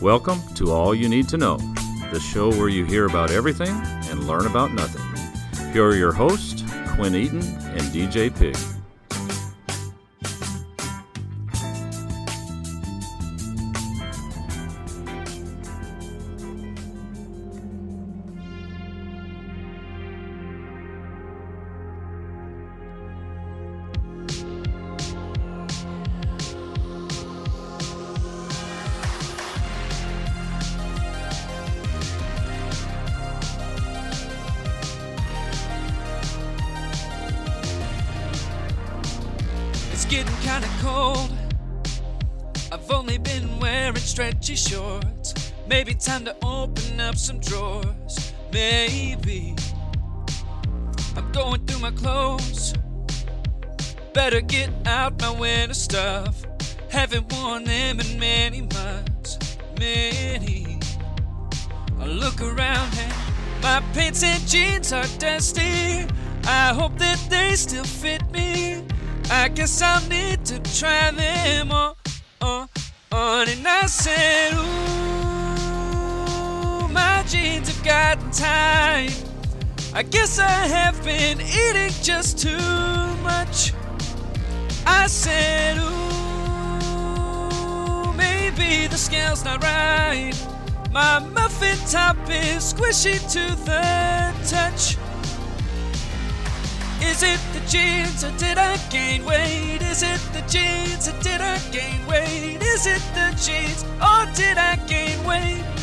Welcome to All You Need to Know, the show where you hear about everything and learn about nothing. Here are your hosts, Quinn Eaton and DJ Pig. Time to open up some drawers. Maybe I'm going through my clothes. Better get out my winter stuff. Haven't worn them in many months. Many. I look around and my pants and jeans are dusty. I hope that they still fit me. I guess I'll need to try them on, on, on. And I said, Ooh, jeans have gotten tight. I guess I have been eating just too much. I said, Ooh, maybe the scale's not right. My muffin top is squishy to the touch. Is it the jeans or did I gain weight? Is it the jeans or did I gain weight? Is it the jeans or did I gain weight?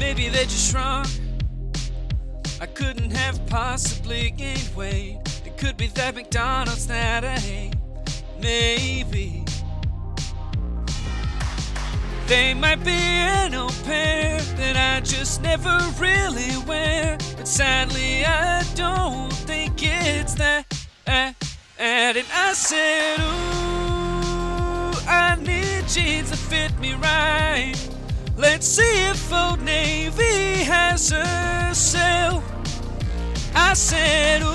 Maybe they just shrunk. I couldn't have possibly gained weight. It could be that McDonald's that I hate. Maybe. They might be an old pair that I just never really wear. But sadly, I don't think it's that. And I said, Ooh, I need jeans that fit me right. Let's see if Old Navy has a sale. I said, Ooh,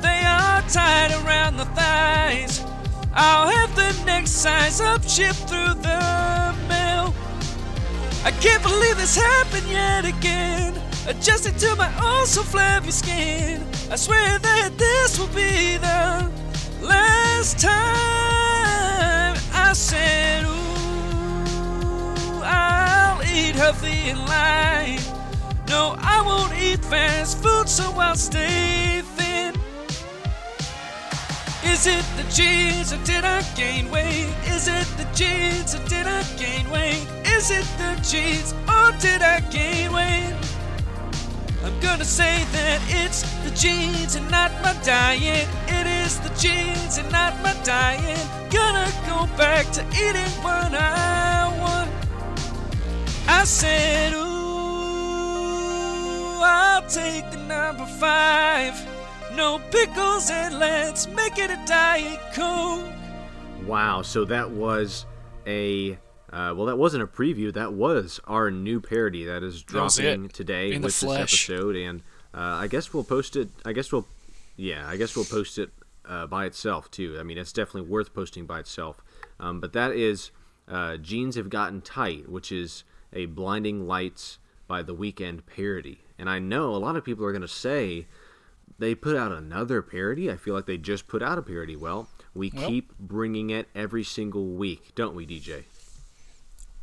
they are tied around the thighs. I'll have the next size up shipped through the mail. I can't believe this happened yet again. Adjusting to my oh so flabby skin. I swear that this will be the last time. I said, Ooh, eat healthy and light. No, I won't eat fast food, so I'll stay thin. Is it the jeans or did I gain weight? Is it the jeans or did I gain weight? Is it the jeans or did I gain weight? I'm gonna say that it's the jeans and not my diet. It is the jeans and not my diet. Gonna go back to eating what I want. I said, Ooh, I'll take the number five. No pickles and let's make it a Diet Coke. Wow, so that was a uh, well, that wasn't a preview. That was our new parody that is dropping it. today In the with this episode, and uh, I guess we'll post it. I guess we'll, yeah, I guess we'll post it uh, by itself too. I mean, it's definitely worth posting by itself. Um, but that is uh, "Jeans Have Gotten Tight," which is a Blinding Lights by The Weeknd parody, and I know a lot of people are going to say they put out another parody. I feel like they just put out a parody. Well, we Well- keep bringing it every single week, don't we, DJ?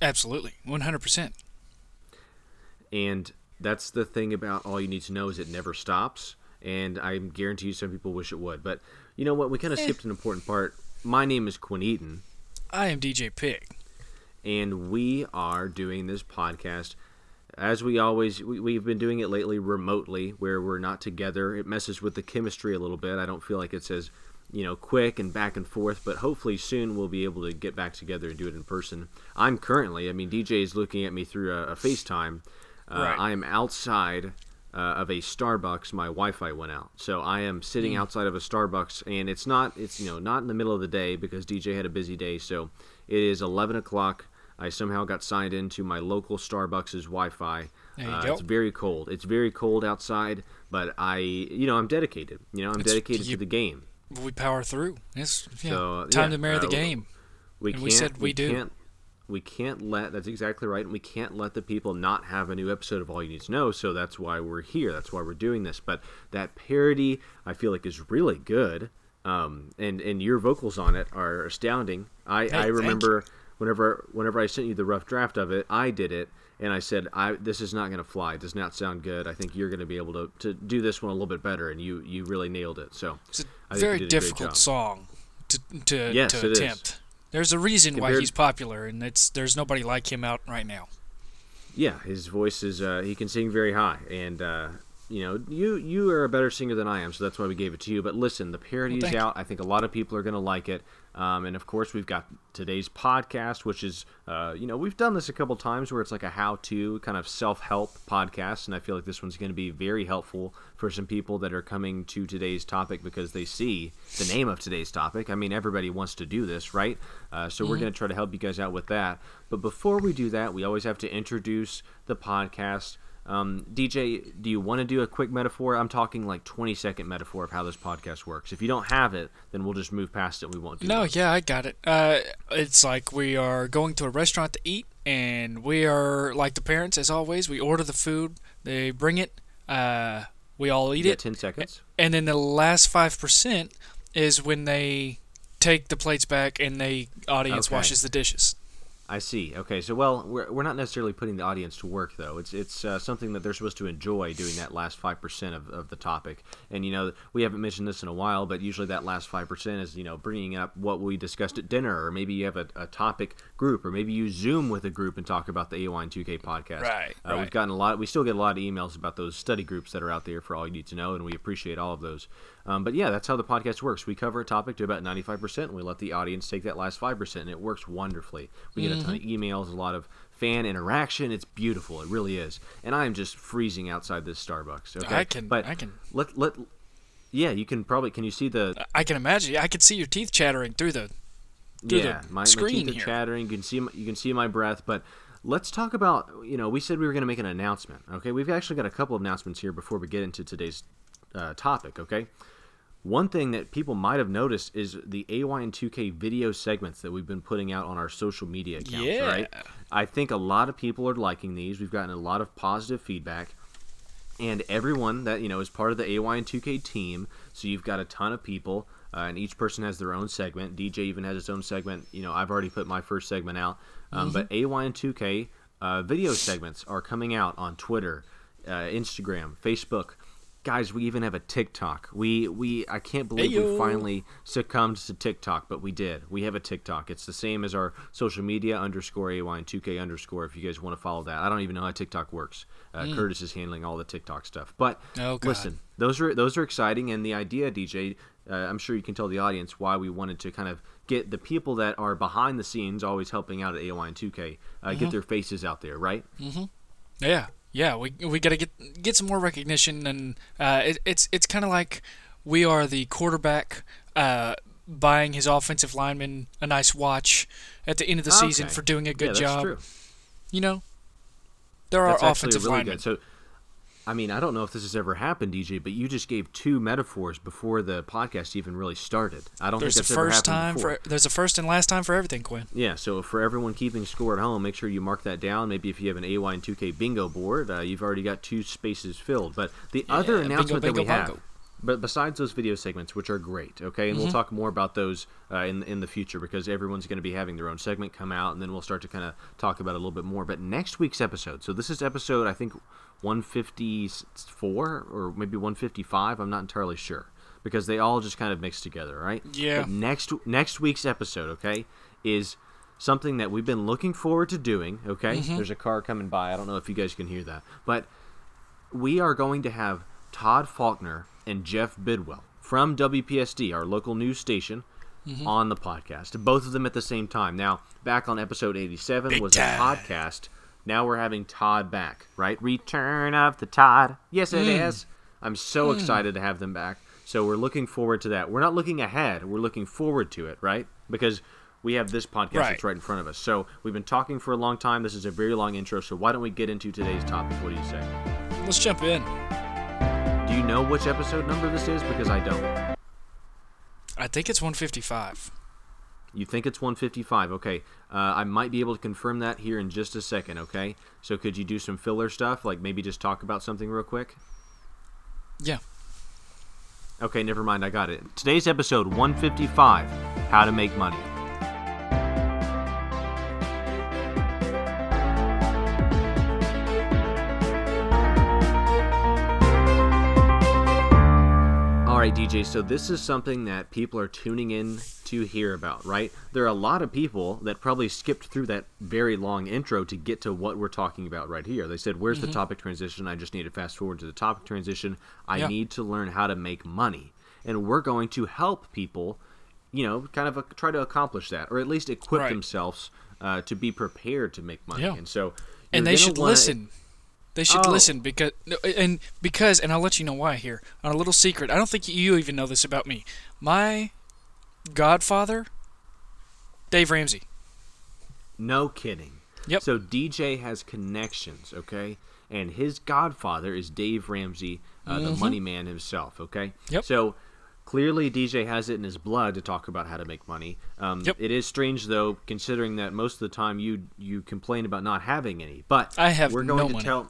Absolutely, 100%. And that's the thing about all you need to know is it never stops. And I guarantee you some people wish it would. But you know what? We kind of Eh. skipped an important part. My name is Quinn Eaton, I am DJ Pig. And we are doing this podcast as we always we, we've been doing it lately remotely where we're not together. It messes with the chemistry a little bit. I don't feel like it's as you know quick and back and forth but hopefully soon we'll be able to get back together and do it in person. I'm currently i mean dj is looking at me through a, a facetime. Uh, Right. i am outside uh, of a starbucks my wi-fi went out so i am sitting outside of a starbucks and it's not it's you know not in the middle of the day because dj had a busy day so it is 11 o'clock I somehow got signed into my local Starbucks' Wi-Fi. There you Uh, go. It's very cold. It's very cold outside, but I, you know, I'm dedicated. You know, I'm It's- dedicated you- to the game. We power through. It's you So, time yeah, to marry the uh, game. We And can't. we said we do. Can't, we can't let that's exactly right and we can't let the people not have a new episode of all you need to know so that's why we're here that's why we're doing this but that parody i feel like is really good um, and and your vocals on it are astounding i Hey, i remember whenever whenever i sent you the rough draft of it i did it and i said i this is not going to fly it does not sound good i think you're going to be able to, to do this one a little bit better and you you really nailed it so It's a very you did a great difficult job. song to to, Yes, to it is. There's a reason why he's popular, and it's there's nobody like him out right now. Yeah, his voice is uh, he can sing very high, and uh, you know you you are a better singer than I am, so that's why we gave it to you. But listen, the parody Well, is out. I think a lot of people are going to like it, um, and of course we've got today's podcast, which is uh, you know we've done this a couple times where it's like a how-to kind of self-help podcast, and I feel like this one's going to be very helpful for some people that are coming to today's topic because they see the name of today's topic. I mean, everybody wants to do this, right? Uh, so we're going to try to help you guys out with that. But before we do that, we always have to introduce the podcast. Um, DJ, do you want to do a quick metaphor? I'm talking like 20 second metaphor of how this podcast works. If you don't have it, then we'll just move past it. We won't do that. No, that. yeah, I got it. Uh, it's like we are going to a restaurant to eat, and we are like the parents, as always. We order the food, they bring it, uh, we all eat it, 10 seconds. and then the last five percent is when they take the plates back and the audience Okay. washes the dishes. I see. Okay, so well, we're, we're not necessarily putting the audience to work though. It's it's uh, something that they're supposed to enjoy doing that last five percent of, of the topic. And you know, we haven't mentioned this in a while, but usually that last five percent is you know bringing up what we discussed at dinner, or maybe you have a, a topic group, or maybe you Zoom with a group and talk about the AY2K 2K podcast. Right, Uh, We've gotten a lot. We still get a lot of emails about those study groups that are out there for all you need to know, and we appreciate all of those. Um, but yeah, that's how the podcast works. We cover a topic to about 95%, and we let the audience take that last 5%, and it works wonderfully. We get a ton of Mm-hmm. emails, a lot of fan interaction. It's beautiful. It really is. And I am just freezing outside this Starbucks. Okay, I can- But I can- let let. Yeah, you can probably. Can you see the? I can imagine. I can see your teeth chattering through the through yeah, my, my screen teeth are here. chattering. You can see my, you can see my breath, but let's talk about. You know, we said we were going to make an announcement. Okay, we've actually got a couple of announcements here before we get into today's uh, topic. Okay. One thing that people might have noticed is the AY and 2K video segments that we've been putting out on our social media accounts. Yeah. Right. I think a lot of people are liking these. We've gotten a lot of positive feedback and everyone that you know is part of the AY and 2K team. So you've got a ton of people, uh, and each person has their own segment. DJ even has its own segment. You know, I've already put my first segment out, um, but AY and 2K uh, video segments are coming out on Twitter, uh, Instagram, Facebook. Guys, we even have a TikTok. We we I can't believe we finally succumbed to TikTok, but we did. We have a TikTok. It's the same as our social media underscore AY and 2K underscore. If you guys want to follow that, I don't even know how TikTok works. Uh, Curtis is handling all the TikTok stuff. But Oh, listen, those are those are exciting, and the idea, DJ, uh, I'm sure you can tell the audience why we wanted to kind of get the people that are behind the scenes, always helping out at AY and 2K, uh, get their faces out there, right? Mm-hmm. Yeah, yeah. We we gotta get get some more recognition, and uh, it, it's it's kind of like we are the quarterback uh, buying his offensive lineman a nice watch at the end of the season for doing a good yeah, that's job. True. You know, there are That's actually offensive really linemen. good. So, I mean, I don't know if this has ever happened, DJ, but you just gave two metaphors before the podcast even really started. I don't There's think that's ever first happened time before. for there's a first and last time for everything, Quinn. Yeah, so for everyone keeping score at home, make sure you mark that down. Maybe if you have an AY and 2K bingo board, uh, you've already got two spaces filled. But the other bingo, announcement that we bingo, have, bongo. but besides those video segments, which are great, okay, and Mm-hmm. we'll talk more about those uh, in in the future because everyone's going to be having their own segment come out, and then we'll start to kind of talk about it a little bit more. But next week's episode, so this is episode I think 154 or maybe 155. I'm not entirely sure because they all just kind of mix together, right? Yeah. But next next week's episode, okay, is something that we've been looking forward to doing. Okay, Mm-hmm. there's a car coming by. I don't know if you guys can hear that, but we are going to have Todd Faulkner and Jeff Bidwell from WPSD, our local news station, Mm-hmm. on the podcast. Both of them at the same time. Now, back on episode 87 Big was time. a podcast. Now we're having Todd back, right? Return of the Todd. Yes, it Mm. is. I'm so excited to have them back. So we're looking forward to that. We're not looking ahead. We're looking forward to it, right? Because we have this podcast Right. that's right in front of us. So we've been talking for a long time. This is a very long intro. So why don't we get into today's topic? What do you say? Let's jump in. Do you know which episode number this is? Because I don't. I think it's 155. You think it's 155. Okay. Uh, I might be able to confirm that here in just a second, okay? So could you do some filler stuff, like maybe just talk about something real quick? Yeah. Okay, never mind. I got it. Today's episode 155 How to Make Money. All right, DJ. So this is something that people are tuning in to hear about, right? There are a lot of people that probably skipped through that very long intro to get to what we're talking about right here. They said, "Where's the topic transition?" I just need to fast forward to the topic transition. I Yeah. need to learn how to make money, and we're going to help people, you know, kind of uh try to accomplish that, or at least equip Right. themselves uh, to be prepared to make money. Yeah. And so, and they should wanna- listen. They should Oh. listen because and because and I'll let you know why here. On a little secret, I don't think you even know this about me. My godfather, Dave Ramsey. No kidding. Yep. So DJ has connections, okay? And his godfather is Dave Ramsey, uh, the money man himself, okay? Mm-hmm. Yep. So clearly DJ has it in his blood to talk about how to make money. Um, Yep. It is strange though, considering that most of the time you you complain about not having any. But I have we're going no to money. tell.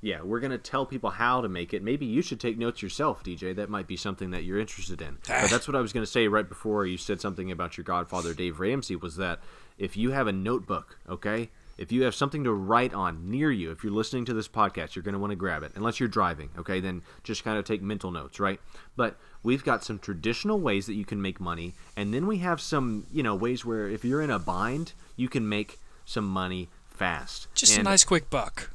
Yeah, we're going to tell people how to make it. Maybe you should take notes yourself, DJ. That might be something that you're interested in. Ah. But that's what I was going to say right before you said something about your godfather, Dave Ramsey, was that if you have a notebook, okay, if you have something to write on near you, if you're listening to this podcast, you're going to want to grab it. Unless you're driving, okay, then just kind of take mental notes, right? But we've got some traditional ways that you can make money, and then we have some, you know, ways where if you're in a bind, you can make some money fast. Just a nice quick buck.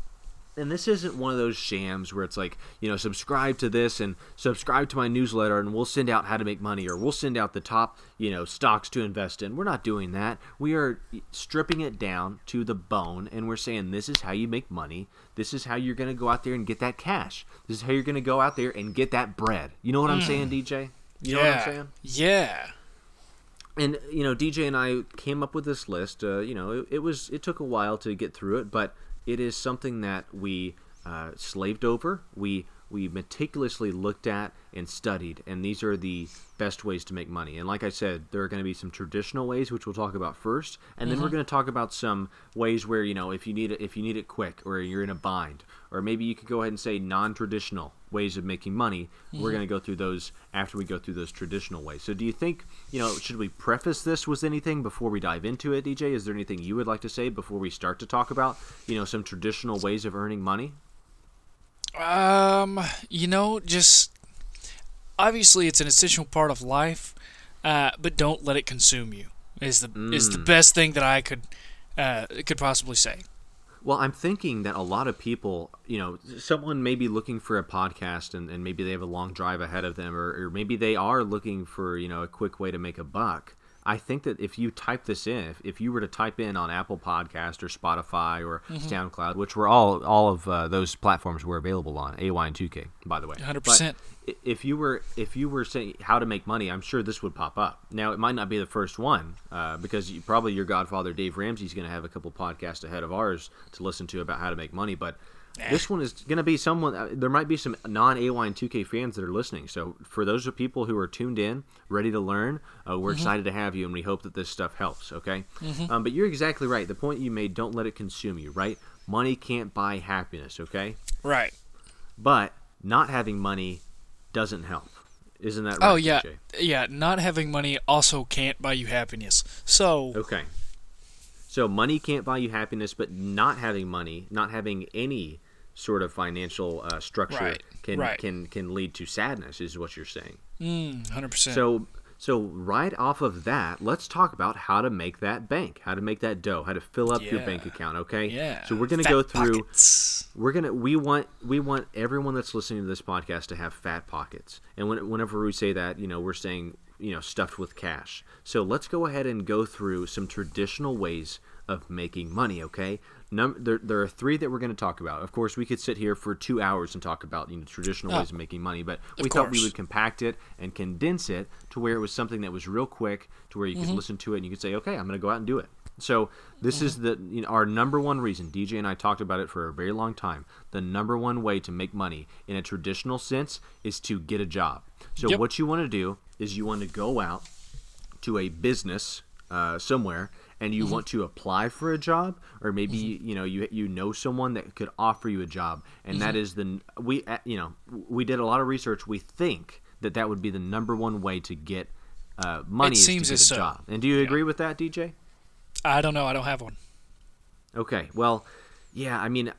And this isn't one of those shams where it's like you know subscribe to this and subscribe to my newsletter and we'll send out how to make money or we'll send out the top you know stocks to invest in. We're not doing that. We are stripping it down to the bone and we're saying this is how you make money. This is how you're going to go out there and get that cash. This is how you're going to go out there and get that bread. You know what i'm saying dj you know what i'm saying? Yeah. and you know dj and i came up with this list uh, you know it, it was it took a while to get through it but it is something that we uh, slaved over we we meticulously looked at and studied and these are the best ways to make money. And like i said there are going to be some traditional ways which we'll talk about first and then we're going to talk about some ways where you know if you need it if you need it quick or you're in a bind or maybe you could go ahead and say non-traditional ways of making money. We're going to go through those after we go through those traditional ways. So do you think you know should we preface this with anything before we dive into it dj is there anything you would like to say before we start to talk about you know some traditional ways of earning money? Um, you know, just obviously it's an essential part of life, uh, but don't let it consume you. Is the is the best thing that I could uh, could possibly say. Well, I'm thinking that a lot of people, you know, someone may be looking for a podcast and, and maybe they have a long drive ahead of them, or, or maybe they are looking for, you know, a quick way to make a buck. I think that if you type this in, if, if you were to type in on Apple Podcast or Spotify or SoundCloud, which were all all of uh, those platforms were available on AY and 2K, by the way, 100%. If you were if you were saying how to make money, I'm sure this would pop up. Now it might not be the first one uh, because you, probably your godfather Dave Ramsey's going to have a couple podcasts ahead of ours to listen to about how to make money, but. This one is going to be someone. Uh, there might be some non AY and 2K fans that are listening. So for those of people who are tuned in, ready to learn, uh, we're excited to have you, and we hope that this stuff helps. Okay. Um, but you're exactly right. The point you made. Don't let it consume you. Right. Money can't buy happiness. Okay. Right. But not having money doesn't help. Isn't that right? Oh yeah, DJ? yeah. Not having money also can't buy you happiness. So Okay. So money can't buy you happiness, but not having money, not having any sort of financial uh, structure Right, can right. can can lead to sadness. Is what you're saying. mm, hundred percent. So so right off of that, let's talk about how to make that bank, how to make that dough, how to fill up your bank account. Okay. yeah. So we're gonna Fat go through. pockets. we're gonna we want we want everyone that's listening to this podcast to have fat pockets and when, whenever we say that you know we're saying you know stuffed with cash. So let's go ahead and go through some traditional ways of making money okay Num- there, there are three that we're going to talk about of course we could sit here for two hours and talk about you know traditional Oh. ways of making money but we thought we would compact it and condense it to where it was something that was real quick to where you Mm-hmm. could listen to it and you could say okay i'm going to go out and do it so this is the you know, our number one reason. DJ and I talked about it for a very long time. The number one way to make money in a traditional sense is to get a job. So Yep. what you want to do is you want to go out to a business uh, somewhere and you want to apply for a job or maybe you know you you know someone that could offer you a job and that is the we uh, you know we did a lot of research we think that that would be the number one way to get uh, money is seems to get a so. job and do you agree with that dj I don't know. I don't have one. Okay. Well, yeah. I mean,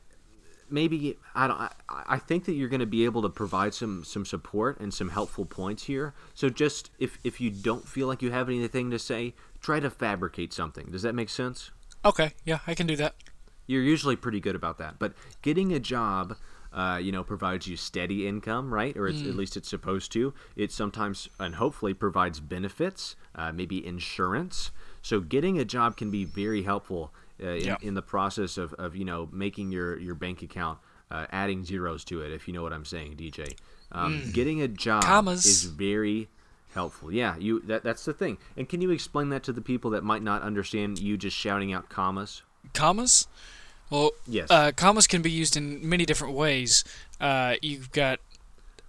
maybe I don't. I, I think that you're going to be able to provide some some support and some helpful points here. So just if if you don't feel like you have anything to say, try to fabricate something. Does that make sense? Okay, yeah, I can do that. You're usually pretty good about that. But getting a job. Uh, you know, provides you steady income, right? Or it's, at least it's supposed to. It sometimes and hopefully provides benefits, uh, maybe insurance. So getting a job can be very helpful uh, in, Yeah. in the process of, of you know making your your bank account uh, adding zeros to it if you know what i'm saying dj um, getting a job Commas. is very helpful yeah you that, that's the thing and can you explain that to the people that might not understand you just shouting out commas Commas? Well, Yes. uh, commas can be used in many different ways. Uh, you've got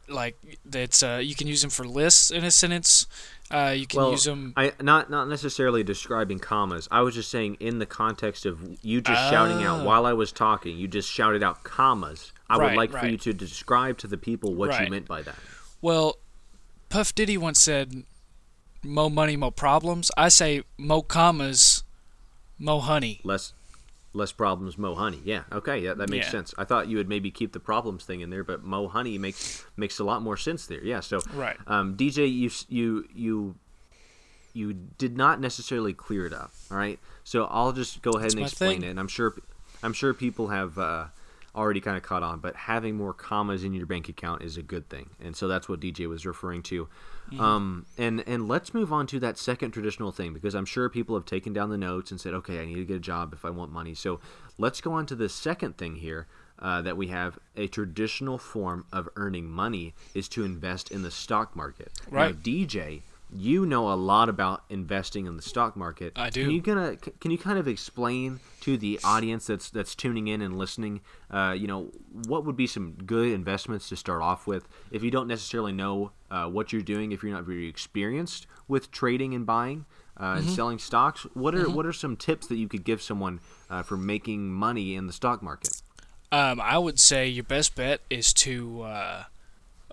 like that's uh, you can use them for lists in a sentence. Uh, you can well use them. i not not necessarily describing commas i was just saying in the context of you just shouting out Ah. while i was talking you just shouted out commas i would Right, like for you to describe to the people what you meant by that Well, Puff Diddy once said, "Mo money, mo problems." I say, "Mo commas, mo honey." less less problems mo honey yeah okay yeah that makes Yeah. sense i thought you would maybe keep the problems thing in there but mo honey makes makes a lot more sense there yeah so Right. um, dj you you you you did not necessarily clear it up all right so i'll just go ahead That's and explain thing. it and i'm sure i'm sure people have uh, already kind of caught on but having more commas in your bank account is a good thing and so that's what dj was referring to Mm-hmm. um, and and let's move on to that second traditional thing because i'm sure people have taken down the notes and said okay i need to get a job if i want money so let's go on to the second thing here uh, that we have a traditional form of earning money is to invest in the stock market Now, Right. dj you know a lot about investing in the stock market. I do. can you gonna can you kind of explain to the audience that's that's tuning in and listening uh, you know what would be some good investments to start off with? If you don't necessarily know uh, what you're doing if you're not very experienced with trading and buying uh, and selling stocks what are what are some tips that you could give someone uh, for making money in the stock market? Um, I would say your best bet is to uh,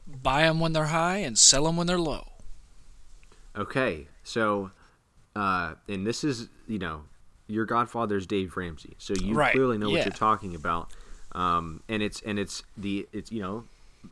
buy them when they're high and sell them when they're low. Okay, so, uh, and this is, you know, your Godfather's Dave Ramsey, so you Right, clearly know what you're talking about, um, and it's and it's the it's you know,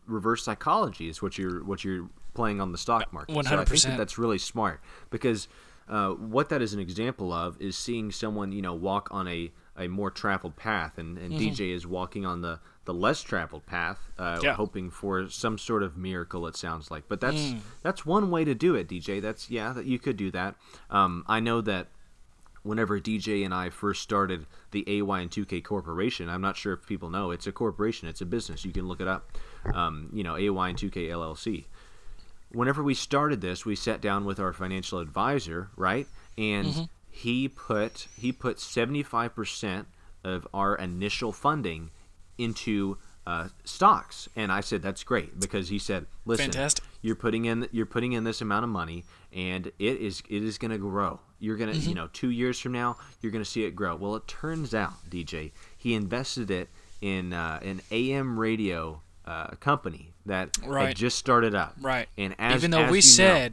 reverse psychology is what you're what you're playing on the stock market. So I think 100%. that that's really smart because uh, what that is an example of is seeing someone you know walk on a, a more traveled path, and, and DJ is walking on the the less traveled path, uh, Mm-hmm. Yeah. hoping for some sort of miracle. It sounds like, but that's Mm. that's one way to do it, DJ. That's yeah, that you could do that. Um, I know that whenever DJ and I first started the AY and 2K Corporation, I'm not sure if people know it's a corporation, it's a business. You can look it up. Um, you know, AY and 2K LLC. Whenever we started this, we sat down with our financial advisor, right? And he put he put 75% of our initial funding into uh, stocks, and I said that's great because he said, "Listen, Fantastic. you're putting in you're putting in this amount of money and it is it is going to grow you're going to Mm-hmm. you know 2 years from now you're going to see it grow well it turns out DJ he invested it in uh, an AM radio uh, company that had just started up Right. and as Even though as we you know- said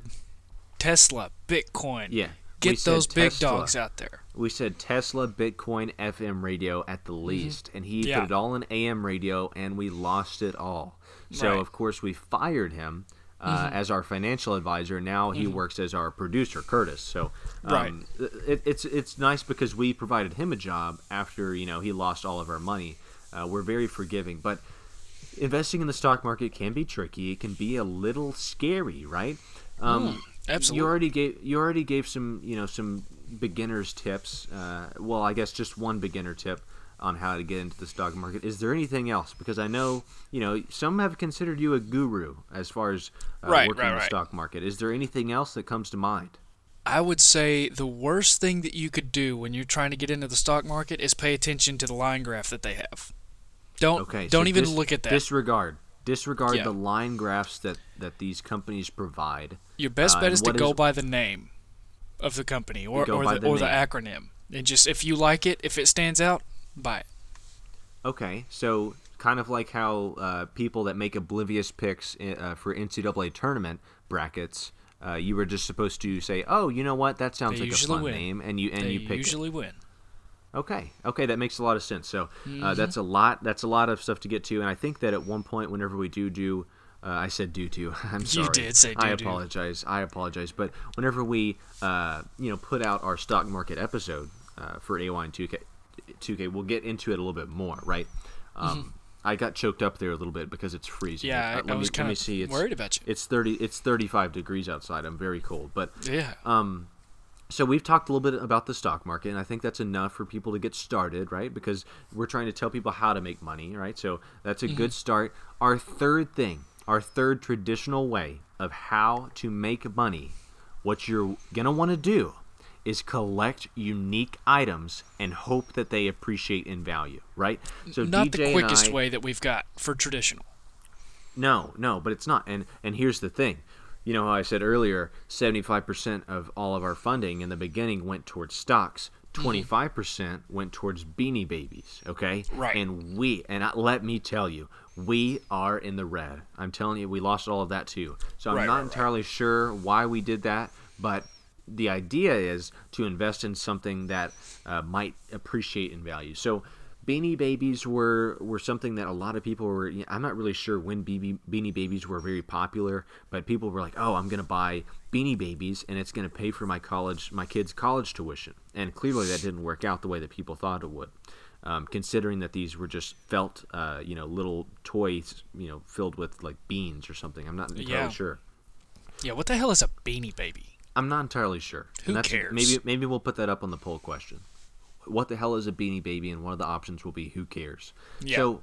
Tesla, Bitcoin, yeah get those big Tesla. dogs out there. we said Tesla, Bitcoin, FM radio at the least, and he Mm-hmm. Yeah. put it all in AM radio, and we lost it all. So Right. Mm-hmm. of course we fired him uh, as our financial advisor. Now he works as our producer, Curtis. So um, it, it's it's nice because we provided him a job after you know he lost all of our money. Uh, we're very forgiving, but investing in the stock market can be tricky. It can be a little scary, right? Um, absolutely. You already gave you already gave some you know some beginners tips. Uh, well, I guess just one beginner tip on how to get into the stock market. Is there anything else? Because I know you know some have considered you a guru as far as uh, Right, working right, the right. stock market. Is there anything else that comes to mind? I would say the worst thing that you could do when you're trying to get into the stock market is pay attention to the line graph that they have. Don't Okay, don't so even dis- look at that. Disregard disregard Yeah. the line graphs that that these companies provide. Your best uh, bet is to go is- by the name. of the company or, or the, the or the acronym. And just if you like it, if it stands out, buy it. Okay, so kind of like how uh, people that make oblivious picks uh, for NCAA tournament brackets, uh, you were just supposed to say, "Oh, you know what? That sounds They like a fun win. name," and you and they you pick it. usually win. Okay, okay, that makes a lot of sense. So uh, Mm-hmm. that's a lot. That's a lot of stuff to get to, and I think that at one point, whenever we do do, uh, I said do to. I'm sorry. You did say do-do. apologize. I apologize. But whenever we, uh, you know, put out our stock market episode uh, for AY and 2K, 2K, we'll get into it a little bit more, right? Um, I got choked up there a little bit because it's freezing. Mm-hmm. Yeah, Uh, I- let I was let kinda me see. It's, worried about you. It's thirty. It's thirty-five degrees outside. I'm very cold, but Yeah. um, so we've talked a little bit about the stock market, and I think that's enough for people to get started, right? Because we're trying to tell people how to make money, right? So that's a good mm-hmm. start. Our third thing, our third traditional way of how to make money, what you're gonna want to do is collect unique items and hope that they appreciate in value, right? So Not DJ the quickest I- way that we've got for traditional. no, no, but it's not. And and here's the thing. You know how I said earlier, 75% of all of our funding in the beginning went towards stocks. 25% went towards beanie babies, okay? Right. And we and I, let me tell you, we are in the red. I'm telling you, we lost all of that too. So I'm Right, not right, right. entirely sure why we did that, but the idea is to invest in something that uh, might appreciate in value. So Beanie Babies were, were something that a lot of people were. I'm not really sure when BB, Beanie Babies were very popular, but people were like, "Oh, I'm gonna buy Beanie Babies, and it's gonna pay for my college, my kids' college tuition." And clearly, that didn't work out the way that people thought it would. Um, considering that these were just felt, uh, you know, little toys, you know, filled with like beans or something. I'm not entirely Yeah. sure. Yeah, what the hell is a beanie baby? I'm not entirely sure. Who cares? Maybe maybe we'll put that up on the poll question. What the hell is a beanie baby? And one of the options will be who cares. Yeah. So,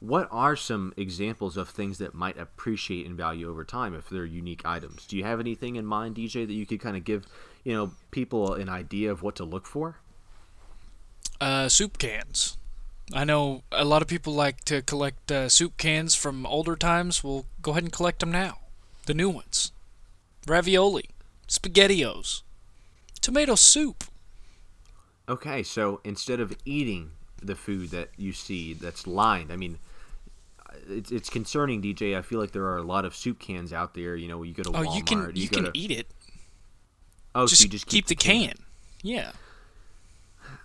what are some examples of things that might appreciate in value over time if they're unique items? Do you have anything in mind, DJ, that you could kind of give, you know, people an idea of what to look for? Uh, soup cans. I know a lot of people like to collect uh, soup cans from older times. We'll go ahead and collect them now. The new ones. Ravioli, SpaghettiOs, tomato soup. Okay, so instead of eating the food that you see that's lined, I mean, it's, it's concerning, DJ. I feel like there are a lot of soup cans out there. You know, you go to Oh, Walmart. you can you, go can to, eat it. Oh, so you just keep, the can. Yeah.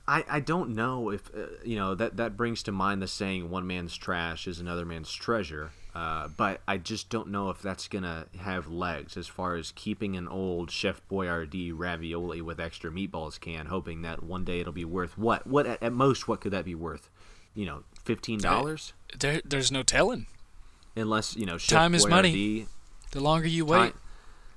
I, I don't know if uh, you know that that brings to mind the saying one man's trash is another man's treasure uh, but I just don't know if that's gonna have legs as far as keeping an old Chef Boyardee ravioli with extra meatballs can hoping that one day it'll be worth what what at, at most what could that be worth you know fifteen dollars There, there's no telling. unless you know Chef Time is money. The longer you Time, wait,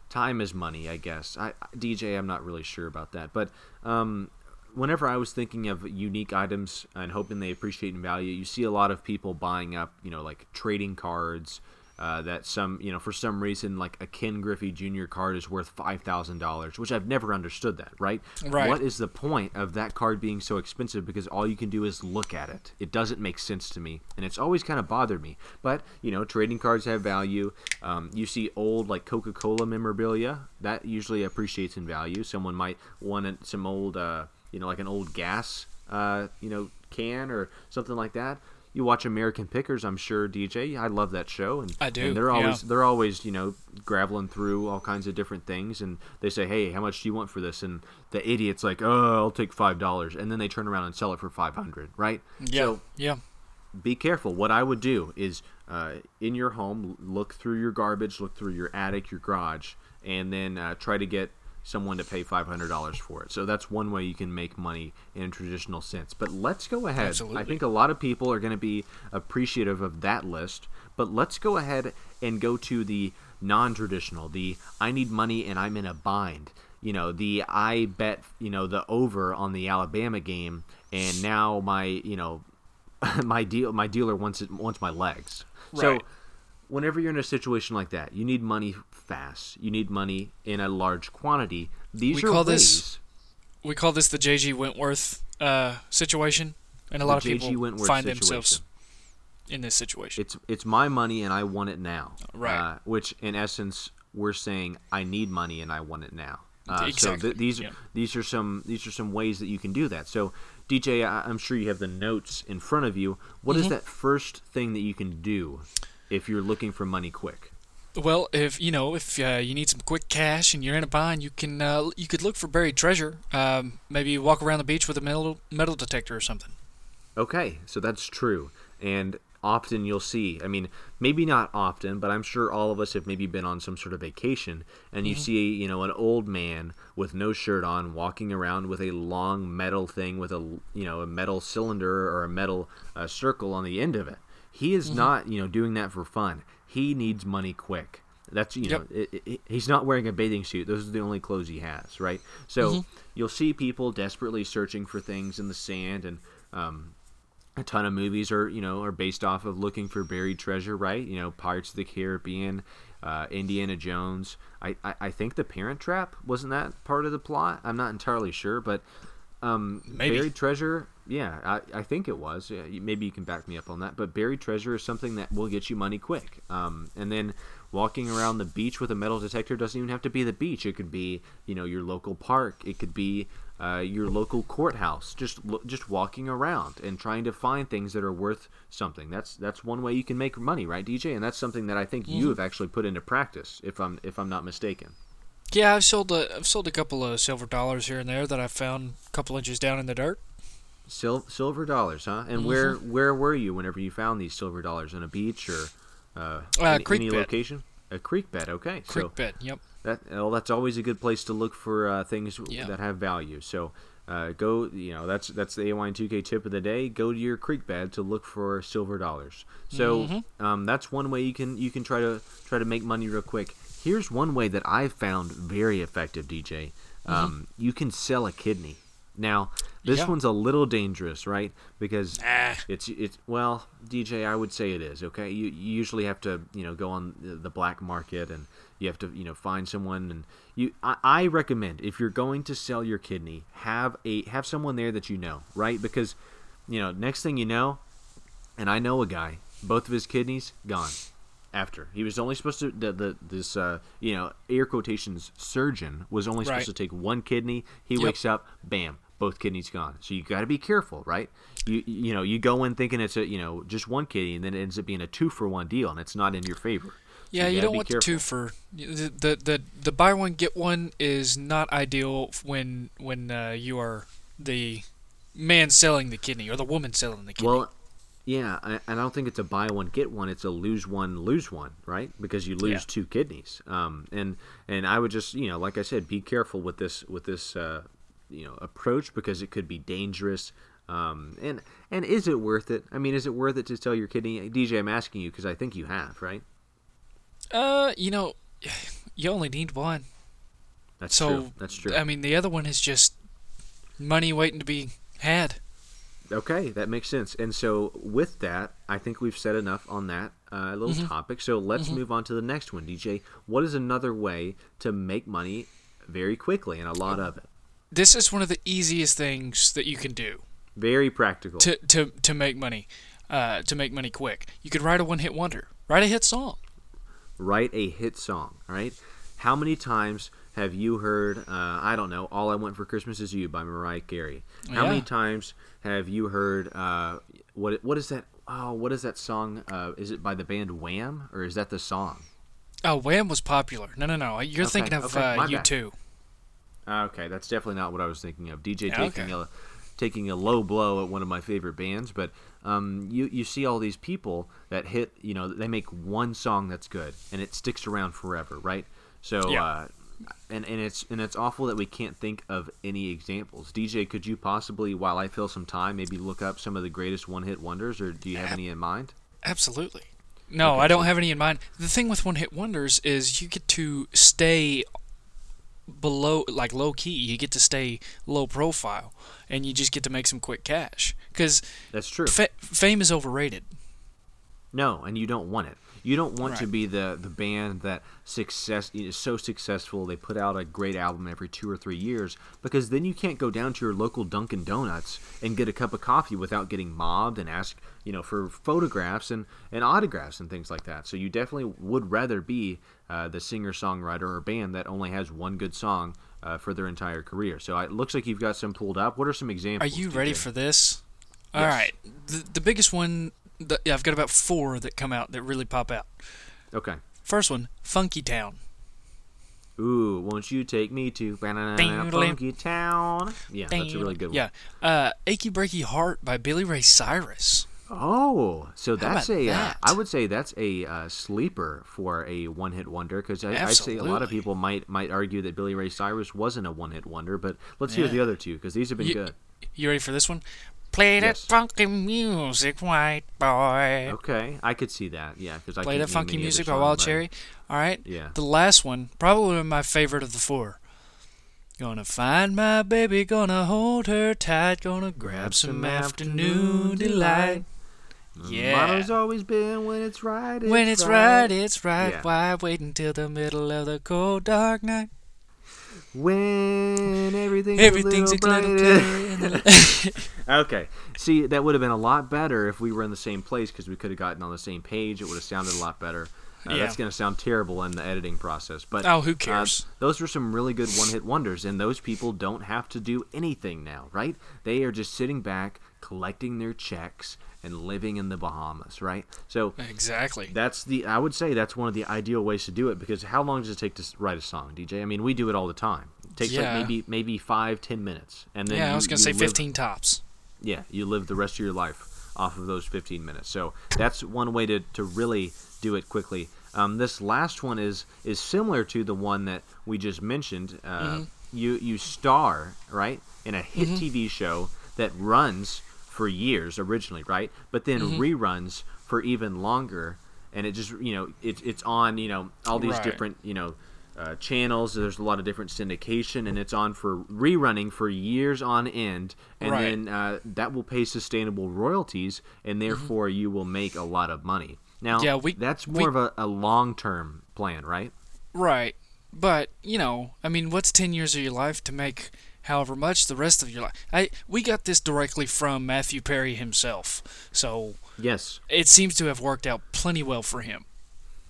time is money, I guess. I DJ, I'm not really sure about that, but um, whenever I was thinking of unique items and hoping they appreciate in value, you see a lot of people buying up, you know, like trading cards. Uh, that some, you know, for some reason, like a Ken Griffey Jr. card is worth five thousand dollars, which I've never understood that. Right? Right. What is the point of that card being so expensive? Because all you can do is look at it. It doesn't make sense to me, and it's always kind of bothered me. But you know, trading cards have value. Um, you see old like Coca-Cola memorabilia that usually appreciates in value. Someone might want some old, uh, you know, like an old gas, uh, you know, can or something like that. You watch American Pickers, I'm sure, DJ. I love that show, and I do, And they're yeah. always they're always you know graveling through all kinds of different things, and they say, "Hey, how much do you want for this?" And the idiot's like, "Oh, I'll take five dollars," and then they turn around and sell it for five hundred, right? yeah, So yeah. be careful. What I would do is uh, in your home, look through your garbage, look through your attic, your garage, and then uh, try to get someone to pay $500 for it. So that's one way you can make money in a traditional sense. But let's go ahead. Absolutely. I think a lot of people are going to be appreciative of that list. But let's go ahead and go to the non traditional, the I need money and I'm in a bind. You know, the I bet, you know, the over on the Alabama game, and now my, you know, my deal my dealer wants it wants my legs. So Right. Whenever you're in a situation like that, you need money fast. You need money in a large quantity. These We are call ways. this We call this the JG Wentworth uh, situation, and a lot of The people Wentworth find situation. themselves in this situation. It's it's my money and I want it now. Right. Uh, which in essence we're saying I need money and I want it now. Uh, Exactly, So th- these yeah. these are some these are some ways that you can do that. So DJ, I- I'm sure you have the notes in front of you. What is Mm-hmm. that first thing that you can do if you're looking for money quick? Well, if you know if uh, you need some quick cash and you're in a bind, you can uh, you could look for buried treasure. Um, maybe walk around the beach with a metal metal detector or something. Okay, so that's true. And often you'll see, I mean, maybe not often, but I'm sure all of us have maybe been on some sort of vacation and you see, you know, an old man with no shirt on walking around with a long metal thing with a, you know, a metal cylinder or a metal uh, circle on the end of it. He is not, you know, doing that for fun. He needs money quick. That's you know, Yep. it, it, he's not wearing a bathing suit. Those are the only clothes he has, right? So you'll see people desperately searching for things in the sand, and um, a ton of movies are you know are based off of looking for buried treasure, right? You know, Pirates of the Caribbean, uh, Indiana Jones. I, I I think The Parent Trap wasn't that part of the plot. I'm not entirely sure, but um, Maybe. buried treasure. Yeah, I, I think it was. Yeah, maybe you can back me up on that. But buried treasure is something that will get you money quick. Um, and then walking around the beach with a metal detector doesn't even have to be the beach. It could be you know your local park. It could be uh, your local courthouse. Just just walking around and trying to find things that are worth something. That's that's one way you can make money, right, DJ? And that's something that I think you have actually put into practice, if I'm if I'm not mistaken. Yeah, I've sold a I've sold a couple of silver dollars here and there that I found a couple inches down in the dirt. Sil- silver dollars, huh? And where where were you whenever you found these silver dollars? On a beach or uh, Uh, any, creek any bed. location? A creek bed. Okay, Creek so bed. Yep. that well, that's always a good place to look for uh, things that have value. So uh, go, you know, that's that's the AY2K tip of the day. Go to your creek bed to look for silver dollars. So Mm-hmm. um, that's one way you can you can try to try to make money real quick. Here's one way that I've found very effective, DJ. Um, You can sell a kidney. Now, this Yeah. one's a little dangerous, right? Because Ah. it's it's well, DJ, I would say it is okay. You, you usually have to you know go on the, the black market and you have to you know find someone and you. I, I recommend if you're going to sell your kidney, have a have someone there that you know, right? Because you know next thing you know, and I know a guy, both of his kidneys gone. After he was only supposed to the, the this uh, you know air quotations surgeon was only supposed Right. to take one kidney. He Yep. wakes up, bam, both kidneys gone. So you got to be careful, right? You you know you go in thinking it's a you know just one kidney, and then it ends up being a two for one deal, and it's not in your favor. So Yeah, you gotta don't want careful. the two for the, the the the buy one get one is not ideal when when uh, you are the man selling the kidney or the woman selling the kidney. Well, yeah, I, I don't think it's a buy one get one. It's a lose one lose one, right? Because you lose Yeah. two kidneys. Um, and and I would just you know, like I said, be careful with this with this uh, you know approach because it could be dangerous. Um, and and is it worth it? I mean, is it worth it to sell your kidney? DJ, I'm asking you because I think you have, right? uh, you know, you only need one. That's So true. That's true. I mean, the other one is just money waiting to be had. Okay, that makes sense. And so, with that, I think we've said enough on that uh, little Mm-hmm. topic. So, let's move on to the next one, DJ. What is another way to make money very quickly and a lot of it? This is one of the easiest things that you can do Very practical. to to to make money, uh, to make money quick. You could write a one hit wonder, write a hit song. Write a hit song, right? How many times have you heard, uh, I don't know, All I Want for Christmas Is You by Mariah Carey? How many times have you heard, uh, what what is that? Oh, what is that song? Uh, is it by the band Wham? Or is that the song? Oh, Wham was popular. No, no, no. You're Okay, thinking of okay, uh, U2. Okay, that's definitely not what I was thinking of. DJ Yeah, taking okay. a taking a low blow at one of my favorite bands, but um, you you see all these people that hit, you know, they make one song that's good and it sticks around forever, right? So Yeah. uh, and and it's and it's awful that we can't think of any examples. DJ, could you possibly, while I fill some time, maybe look up some of the greatest one-hit wonders, or do you have any in mind? Absolutely. No, Okay, I don't so- have any in mind. The thing with one hit wonders is you get to stay below, like low key. You get to stay low profile, and you just get to make some quick cash. Because That's true. fa- fame is overrated. No, and you don't want it. You don't want to be the the band that success is so successful they put out a great album every two or three years because then you can't go down to your local Dunkin' Donuts and get a cup of coffee without getting mobbed and ask you know for photographs and, and autographs and things like that. So you definitely would rather be uh, the singer songwriter or band that only has one good song uh, for their entire career. So it looks like you've got some pulled up. What are some examples? Are you ready for this? All Yes. right. The, the biggest one, the, yeah, I've got about four that come out that really pop out. Okay. First one, Funky Town. Ooh, won't you take me to Banana Funky Town? Yeah, that's a really good one. Yeah. Uh, Achy Breaky Heart by Billy Ray Cyrus. Oh, so that's a. Uh. I would say that's a uh, sleeper for a one-hit wonder because I, I say a lot of people might might argue that Billy Ray Cyrus wasn't a one-hit wonder, but let's hear the other two because these have been You- good. You ready for this one? Play that Yes. funky music, white boy. Okay, I could see that. Yeah, because I Play that funky music by Wild Cherry. All right. Yeah. The last one, probably my favorite of the four. Gonna find my baby, gonna hold her tight, gonna grab some afternoon delight. Yeah. Motto's always been when it's right. It's When it's right. right, it's right. Yeah. Why wait until the middle of the cold dark night? When everything's, Everything's a a little little brighter. clearer in the Okay. See, that would have been a lot better if we were in the same place because we could have gotten on the same page. It would have sounded a lot better. Uh, Yeah. That's going to sound terrible in the editing process, but Oh, who uh, cares? those were some really good one-hit wonders, and those people don't have to do anything now, right? They are just sitting back, collecting their checks, and living in the Bahamas, right? So Exactly. that's the I would say that's one of the ideal ways to do it because how long does it take to write a song, DJ? I mean, we do it all the time. It takes Yeah. like maybe maybe five ten minutes, and then yeah, you, I was gonna say live- 15 tops. yeah, you live the rest of your life off of those 15 minutes. So that's one way to, to really do it quickly. Um, this last one is is similar to the one that we just mentioned. Uh, Mm-hmm. You you star right in a hit TV show that runs for years originally, right? But then Mm-hmm. reruns for even longer, and it just you know it, it's on you know all these Right. different you know. Uh, channels there's a lot of different syndication and it's on for rerunning for years on end and Right. then uh, that will pay sustainable royalties, and therefore you will make a lot of money. Now. Yeah, we- that's we- more of a, a long-term plan, right? Right. But, you know, I mean, what's 10 years of your life to make however much the rest of your life? I we got this directly from Matthew Perry himself. So, Yes, it seems to have worked out plenty well for him.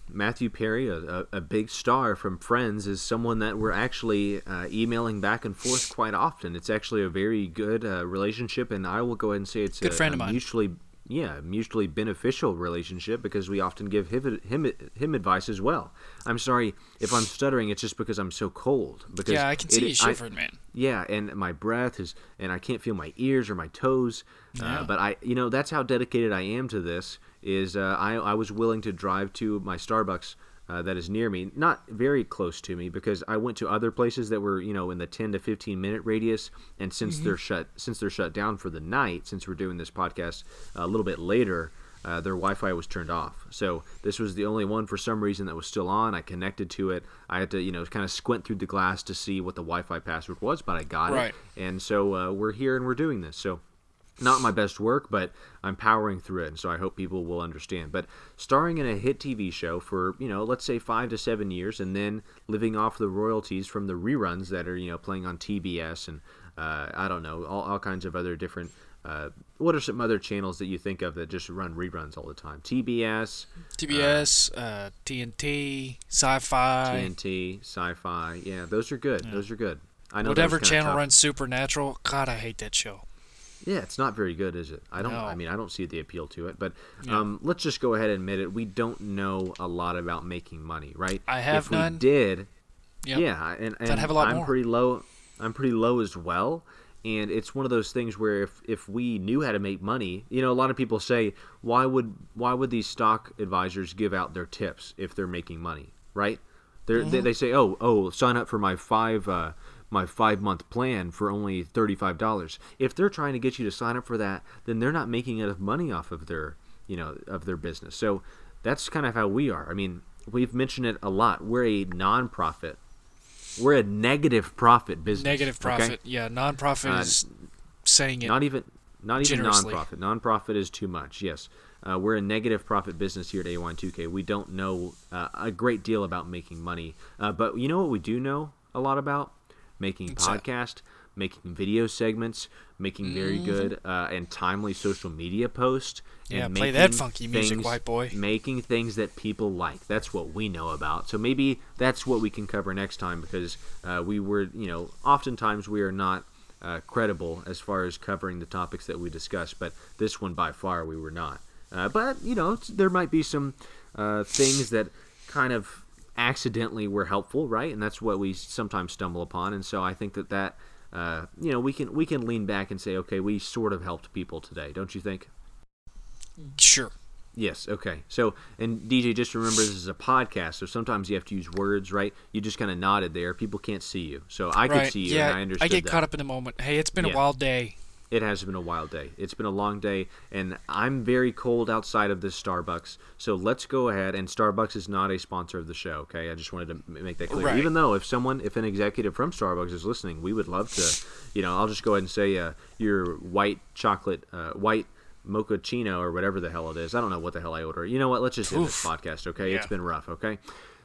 Matthew Perry, a, a, big star from Friends, is someone that we're actually uh, emailing back and forth quite often. It's actually a very good uh, relationship, and I will go ahead and say it's Good a, friend of mine. mutually, yeah, mutually beneficial relationship because we often give him, him him advice as well. I'm sorry if I'm stuttering; it's just because I'm so cold. Because Yeah, I can see it- you shivering, man. Yeah, and my breath is, and I can't feel my ears or my toes. Yeah. Uh, but I, you know, that's how dedicated I am to this. Is uh, I, I was willing to drive to my Starbucks uh, that is near me, not very close to me, because I went to other places that were, you know, in the 10 to 15 minute radius. And since they're shut, since they're shut down for the night, since we're doing this podcast a little bit later. Uh, their Wi-Fi was turned off, so this was the only one for some reason that was still on. I connected to it. I had to, you know, kind of squint through the glass to see what the Wi-Fi password was, but I got Right. it. And so uh, we're here and we're doing this. So not my best work, but I'm powering through it, and so I hope people will understand. But starring in a hit TV show for you know, let's say five to seven years, and then living off the royalties from the reruns that are you know playing on TBS and uh, I don't know all, all kinds of other different. Uh, what are some other channels that you think of that just run reruns all the time? TBS, TBS, uh, TNT, Sci-Fi, TNT, Sci-Fi. Yeah, those are good. Those are good. I know whatever channel runs Supernatural. God, I hate that show. Yeah, it's not very good, is it? I don't. No. I mean, I don't see the appeal to it. But Yeah. um, let's just go ahead and admit it. We don't know a lot about making money, right? I have if none. we did, Yep. yeah, and, and I'd have a lot I'm more. pretty low. I'm pretty low as well. And it's one of those things where if, if we knew how to make money, you know, a lot of people say, why would why would these stock advisors give out their tips if they're making money, right? They're, Mm-hmm. they they say, oh oh, sign up for my five uh, my five month plan for only thirty five dollars. If they're trying to get you to sign up for that, then they're not making enough money off of their you know of their business. So that's kind of how we are. I mean, we've mentioned it a lot. We're a nonprofit. We're a negative profit business. Negative okay? profit. Yeah, non-profit Uh, is saying it. Not even not even generously. nonprofit. Nonprofit is too much. Yes, uh, we're a negative profit business here at A12K. We don't know uh, a great deal about making money, uh, but you know what we do know a lot about making that? podcast. making video segments, making very good uh, and timely social media posts. Yeah, play that funky music, things- white boy. Making things that people like. That's what we know about. So maybe that's what we can cover next time because uh, we were, you know, oftentimes we are not uh, credible as far as covering the topics that we discuss, but this one by far we were not. Uh, but you know, there might be some uh, things that kind of accidentally were helpful, right? And that's what we sometimes stumble upon. And so I think that that uh, you know we can we can lean back and say, okay, we sort of helped people today, don't you think? Sure. Yes. Okay. So, and DJ, just remember this is a podcast, so sometimes you have to use words, right? You just kind of nodded there. People can't see you, so I right. could see you, yeah, and I understood get that. caught up in the moment. Hey, it's been Yeah. a wild day. It has been a wild day. It's been a long day, and I'm very cold outside of this Starbucks. So let's go ahead. And Starbucks is not a sponsor of the show. Okay, I just wanted to make that clear. Right. Even though if someone, if an executive from Starbucks is listening, we would love to. You know, I'll just go ahead and say uh, your white chocolate, uh, white mochaccino or whatever the hell it is. I don't know what the hell I order. You know what? Let's just end this podcast. Okay, it's been rough. Okay.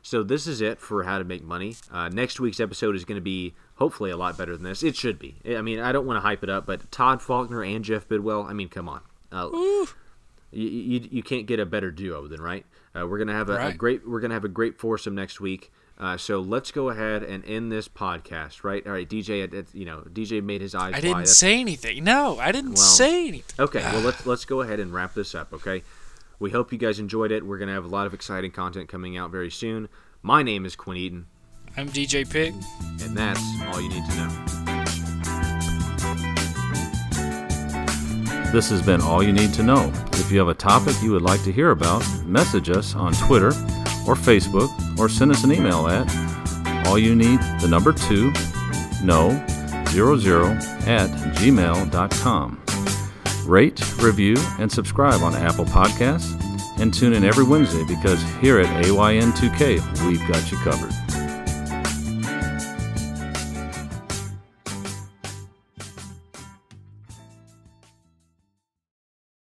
So this is it for how to make money. Uh, next week's episode is going to be hopefully a lot better than this. It should be. I mean, I don't want to hype it up, but Todd Faulkner and Jeff Bidwell. I mean, come on. Uh, you, you, you can't get a better duo than right. Uh, we're gonna have a, a great we're gonna have a great foursome next week. Uh, so let's go ahead and end this podcast. Right. All right. DJ. it- it- You know, DJ made his eyes I didn't say anything. No, I didn't Well, say anything. Okay, well let's let's go ahead and wrap this up. Okay, we hope you guys enjoyed it. We're gonna have a lot of exciting content coming out very soon. My name is Quinn Eaton, I'm DJ Pig. and that's all you need to know. This has been all you need to know. If you have a topic you would like to hear about, message us on Twitter or Facebook or send us an email at all you need the number 2 no 00 at gmail.com. Rate, review, and subscribe on Apple Podcasts and tune in every Wednesday because here at AYN2K we've got you covered.